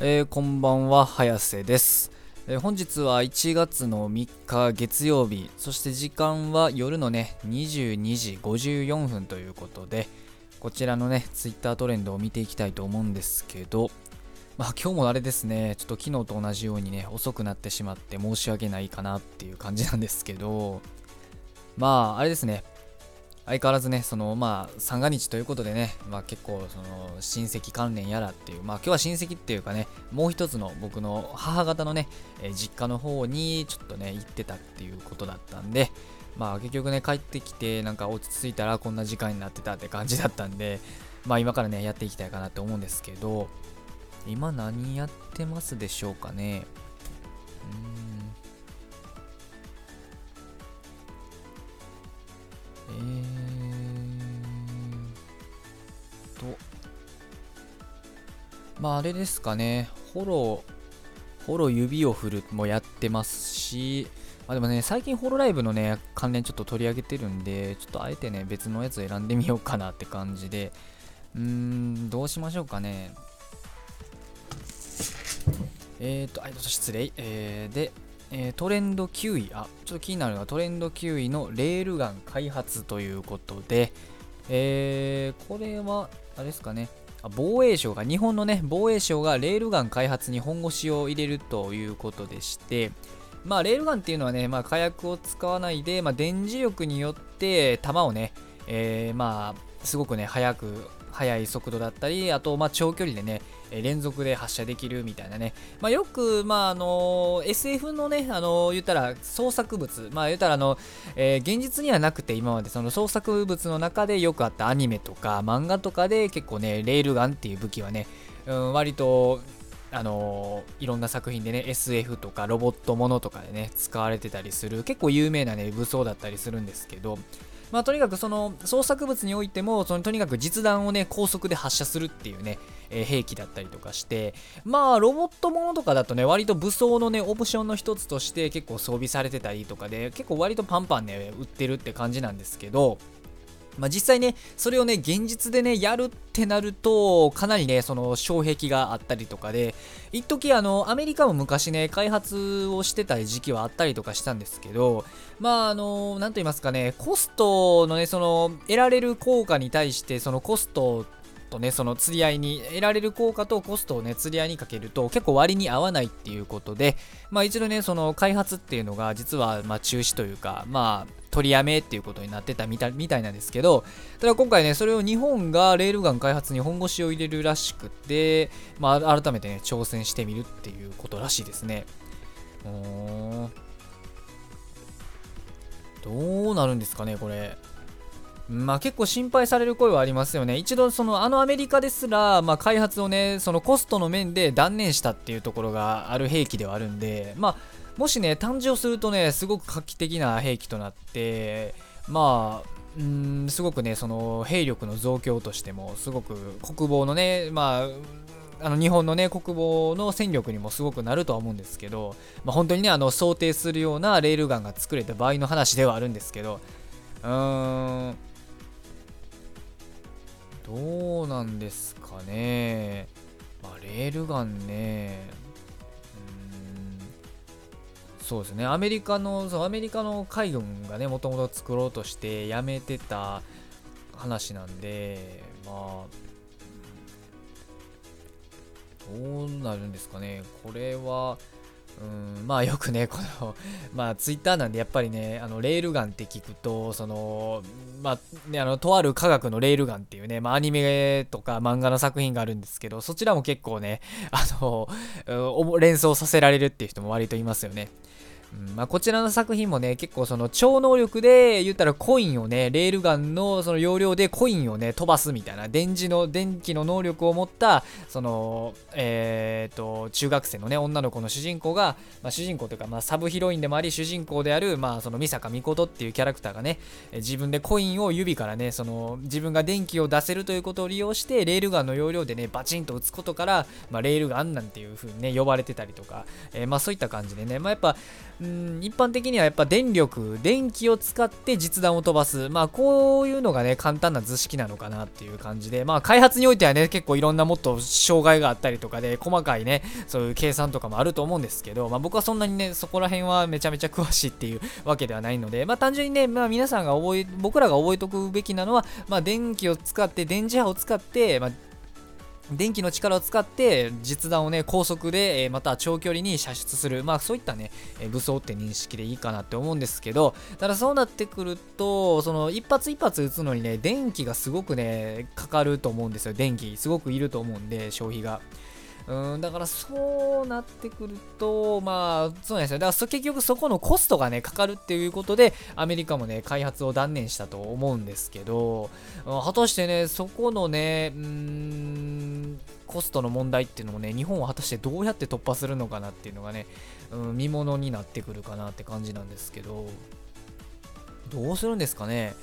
えー、こんばんは早瀬です、えー、本日は1月の3日月曜日。そして時間は夜のね22時54分ということでこちらのね Twitter トレンドを見ていきたいと思うんですけどまあ今日もあれですね。ちょっと昨日と同じようにね遅くなってしまって申し訳ないかなっていう感じなんですけどまああれですね。相変わらずね、そのまあ、三が日ということでね、まあ結構その親戚関連やらっていう、まあ今日は親戚っていうかね、もう一つの僕の母方のね、え、実家の方にちょっとね、行ってたっていうことだったんで、まあ結局ね、帰ってきてなんか落ち着いたらこんな時間になってたって感じだったんで、まあ今からね、やっていきたいかなって思うんですけど、今何やってますでしょうかね。うんまああれですかね、フォロー、フォロ指を振るもやってますし、まあでもね、最近ホロライブのね、関連ちょっと取り上げてるんで、ちょっとあえてね、別のやつ選んでみようかなって感じで、うーん、どうしましょうかね。えっ、ー、と、あ、失礼。えー、で、えー、トレンド9位、あ、ちょっと気になるのはトレンド9位のレールガン開発ということで、えー、これは、あれですかね、防衛省が、日本のね、防衛省がレールガン開発に本腰を入れるということでして、まあ、レールガンっていうのはね、まあ、火薬を使わないで、まあ、電磁力によって弾をね、えー、まあ、すごくね、早く速い速度だったり、あと、ま、長距離でね、連続で発射できるみたいなね。まあ、よく、まあ、あの、SF のね、あの、言ったら、創作物、まあ、言ったら、あの、えー、現実にはなくて、今までその創作物の中でよくあったアニメとか漫画とかで結構ね、レールガンっていう武器はね、うん、割と、あのいろんな作品でね SF とかロボットものとかでね使われてたりする結構有名なね武装だったりするんですけどまあ、とにかくその創作物においてもそのとにかく実弾をね高速で発射するっていうね、えー、兵器だったりとかしてまあロボットものとかだとね割と武装のねオプションの一つとして結構装備されてたりとかで結構割とパンパンね売ってるって感じなんですけどまあ、実際ね、それをね、現実でね、やるってなると、かなりね、その障壁があったりとかで、一時あの、アメリカも昔ね、開発をしてた時期はあったりとかしたんですけど、まあ、あの、なんと言いますかね、コストのね、その、得られる効果に対して、そのコストとね、その釣り合いに、得られる効果とコストをね、釣り合いにかけると結構割に合わないっていうことで、まあ一度ね、その開発っていうのが実はま中止というか、まあ取りやめっていうことになってたみたみたいなんですけど、ただ今回ね、それを日本がレールガン開発に本腰を入れるらしくて、まあ改めてね、挑戦してみるっていうことらしいですね。どうなるんですかね、これ。まあ結構心配される声はありますよね。一度そのあのアメリカですら、まあ、開発をね、そのコストの面で断念したっていうところがある兵器ではあるんで、まあもしね、誕生するとね、すごく画期的な兵器となって、まあ、んすごくね、その兵力の増強としても、すごく国防のね、まあ、あの日本のね、国防の戦力にもすごくなるとは思うんですけど、まあ、本当にね、あの想定するようなレールガンが作れた場合の話ではあるんですけど、うーん、どうなんですかね。まあ、レールガンね。そうですね。アメリカの、そう、アメリカの海軍がね、もともと作ろうとしてやめてた話なんで、まあ、どうなるんですかね。これは、うんまあよくね、この、まあツイッターなんでやっぱりね、あの、レールガンって聞くと、その、まあ、ね、あの、とある科学のレールガンっていうね、まあアニメとか漫画の作品があるんですけど、そちらも結構ね、あの、連想させられるっていう人も割といますよね。うんまあ、こちらの作品もね、結構その超能力で言ったらコインをね、レールガンのその容量でコインをね、飛ばすみたいな、電磁の、電気の能力を持った、その、えー、と、中学生のね、女の子の主人公が、まあ、主人公というか、まあ、サブヒロインでもあり、主人公である、まあ、その、美坂美琴っていうキャラクターがね、自分でコインを指からね、その、自分が電気を出せるということを利用して、レールガンの容量でね、バチンと打つことから、まあ、レールガンなんていう風にね、呼ばれてたりとか、えー、まあ、そういった感じでね、まあ、やっぱ、うん一般的にはやっぱ電力電気を使って実弾を飛ばす。まあこういうのがね簡単な図式なのかなっていう感じで。まあ開発においてはね結構いろんなもっと障害があったりとかで細かいねそういう計算とかもあると思うんですけどまあ僕はそんなにねそこら辺はめちゃめちゃ詳しいっていうわけではないのでまあ単純にねまあ皆さんが覚え僕らが覚えとくべきなのはまあ電気を使って電磁波を使ってまあ電気の力を使って実弾をね高速で、えまた長距離に射出するまあそういったね、え武装って認識でいいかなって思うんですけどただそうなってくるとその一発一発撃つのにね電気がすごくねかかると思うんですよ電気すごくいると思うんで消費がうん、だからそうなってくると、まあ、そうなんですよ。だから結局そこのコストがね、かかるっていうことで、アメリカもね、開発を断念したと思うんですけど、果たしてね、そこのね、うーん、コストの問題っていうのもね、日本は果たしてどうやって突破するのかなっていうのがね、うん、見ものになってくるかなって感じなんですけど、どうするんですかね。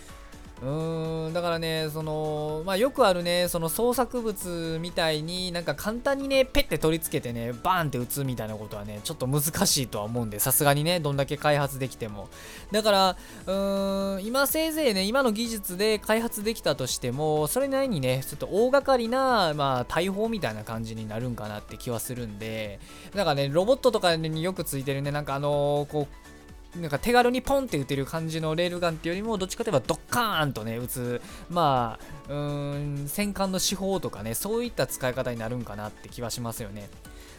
うーんだからね、その、まあ、よくあるね、その創作物みたいになんか簡単にね、ペッて取り付けてね、バーンって打つみたいなことはね、ちょっと難しいとは思うんで、さすがにね、どんだけ開発できても。だから、うーん、今せいぜいね、今の技術で開発できたとしても、それなりにね、ちょっと大掛かりな、まあ、大砲みたいな感じになるんかなって気はするんで、なんかね、ロボットとかによくついてるね、なんかあのー、こう、なんか手軽にポンって打てる感じのレールガンっていうよりもどっちかといえばドッカーンとね打つまあうーん戦艦の手法とかねそういった使い方になるんかなって気はしますよね。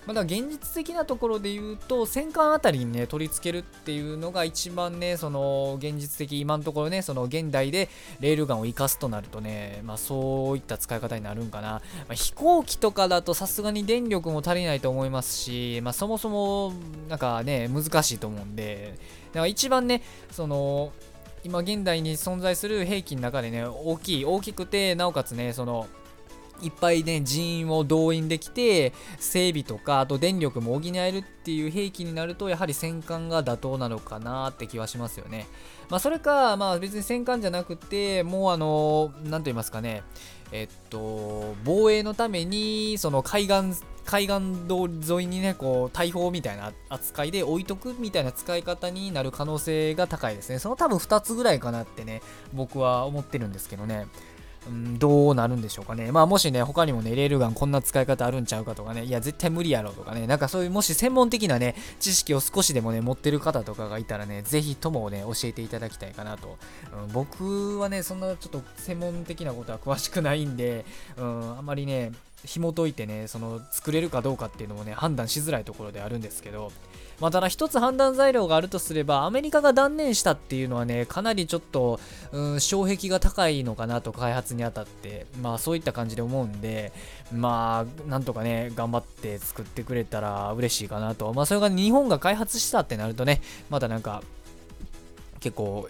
まだ現実的なところで言うと戦艦あたりにね取り付けるっていうのが一番ねその現実的今のところねその現代でレールガンを生かすとなるとねまあそういった使い方になるんかな、まあ、飛行機とかだとさすがに電力も足りないと思いますしまあそもそもなんかね難しいと思うんで。だから一番ねその今現代に存在する兵器の中でね大きい大きくてなおかつねそのいっぱいね人員を動員できて整備とかあと電力も補えるっていう兵器になるとやはり戦艦が妥当なのかなって気はしますよね。まあそれかまあ別に戦艦じゃなくてもうあの何と言いますかねえっと防衛のためにその海岸海岸沿いにねこう大砲みたいな扱いで置いとくみたいな使い方になる可能性が高いですね。その多分2つぐらいかなってね僕は思ってるんですけどね。うん、どうなるんでしょうかね。まあもしね、他にもね、レールガンこんな使い方あるんちゃうかとかね、いや、絶対無理やろとかね、なんかそういうもし専門的なね、知識を少しでもね、持ってる方とかがいたらね、ぜひともね、教えていただきたいかなと。うん、僕はね、そんなちょっと専門的なことは詳しくないんで、うん、あんまりね、紐解いてね、その作れるかどうかっていうのもね、判断しづらいところであるんですけど、まあ、ただ一つ判断材料があるとすれば、アメリカが断念したっていうのはね、かなりちょっと、うん、障壁が高いのかなと、開発にあたって、まあそういった感じで思うんで、まあ、なんとかね、頑張って作ってくれたら嬉しいかなと。まあそれが日本が開発したってなるとね、またなんか、結構、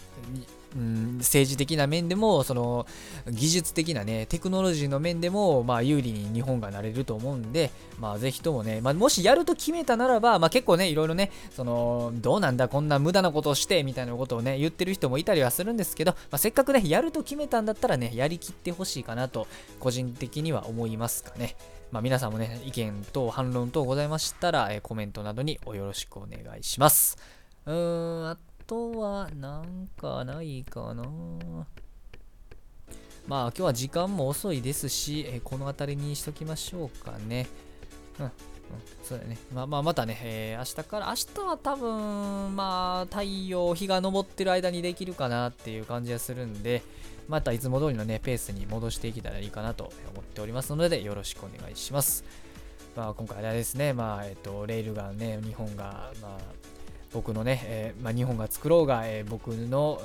うん、政治的な面でもその技術的なねテクノロジーの面でも、まあ、有利に日本がなれると思うんで、まあ、ぜひともね、まあ、もしやると決めたならば、まあ、結構ねいろいろねそのどうなんだこんな無駄なことをしてみたいなことをね言ってる人もいたりはするんですけど、まあ、せっかくねやると決めたんだったらねやりきってほしいかなと個人的には思いますかね。まあ、皆さんもね、意見等反論等ございましたら、え、コメントなどにおよろしくお願いします。うーん、あとは、なんかないかな。まあ今日は時間も遅いですし、えこの辺りにしときましょうかね。うん。うん、そうだね。まあまあまたね、えー、明日から、明日は多分、まあ太陽、日が昇ってる間にできるかなっていう感じがするんで、またいつも通りのね、ペースに戻していけたらいいかなと思っておりますので、よろしくお願いします。まあ今回あれですね、まあえっ、と、レールガンね、日本が、まあ僕のね、えー、まあ、日本が作ろうが、えー、僕の、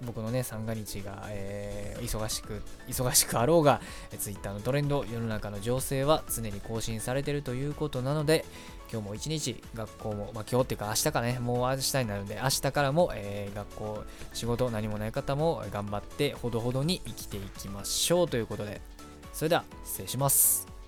うん、僕のね、三が日が、えー、忙しく、忙しくあろうが、え Twitter のトレンド、世の中の情勢は常に更新されてるということなので、今日も一日、学校も、まあ、今日っていうか明日かね、もう明日になるんで、明日からも、えー、学校、仕事、何もない方も頑張って、ほどほどに生きていきましょうということで、それでは、失礼します。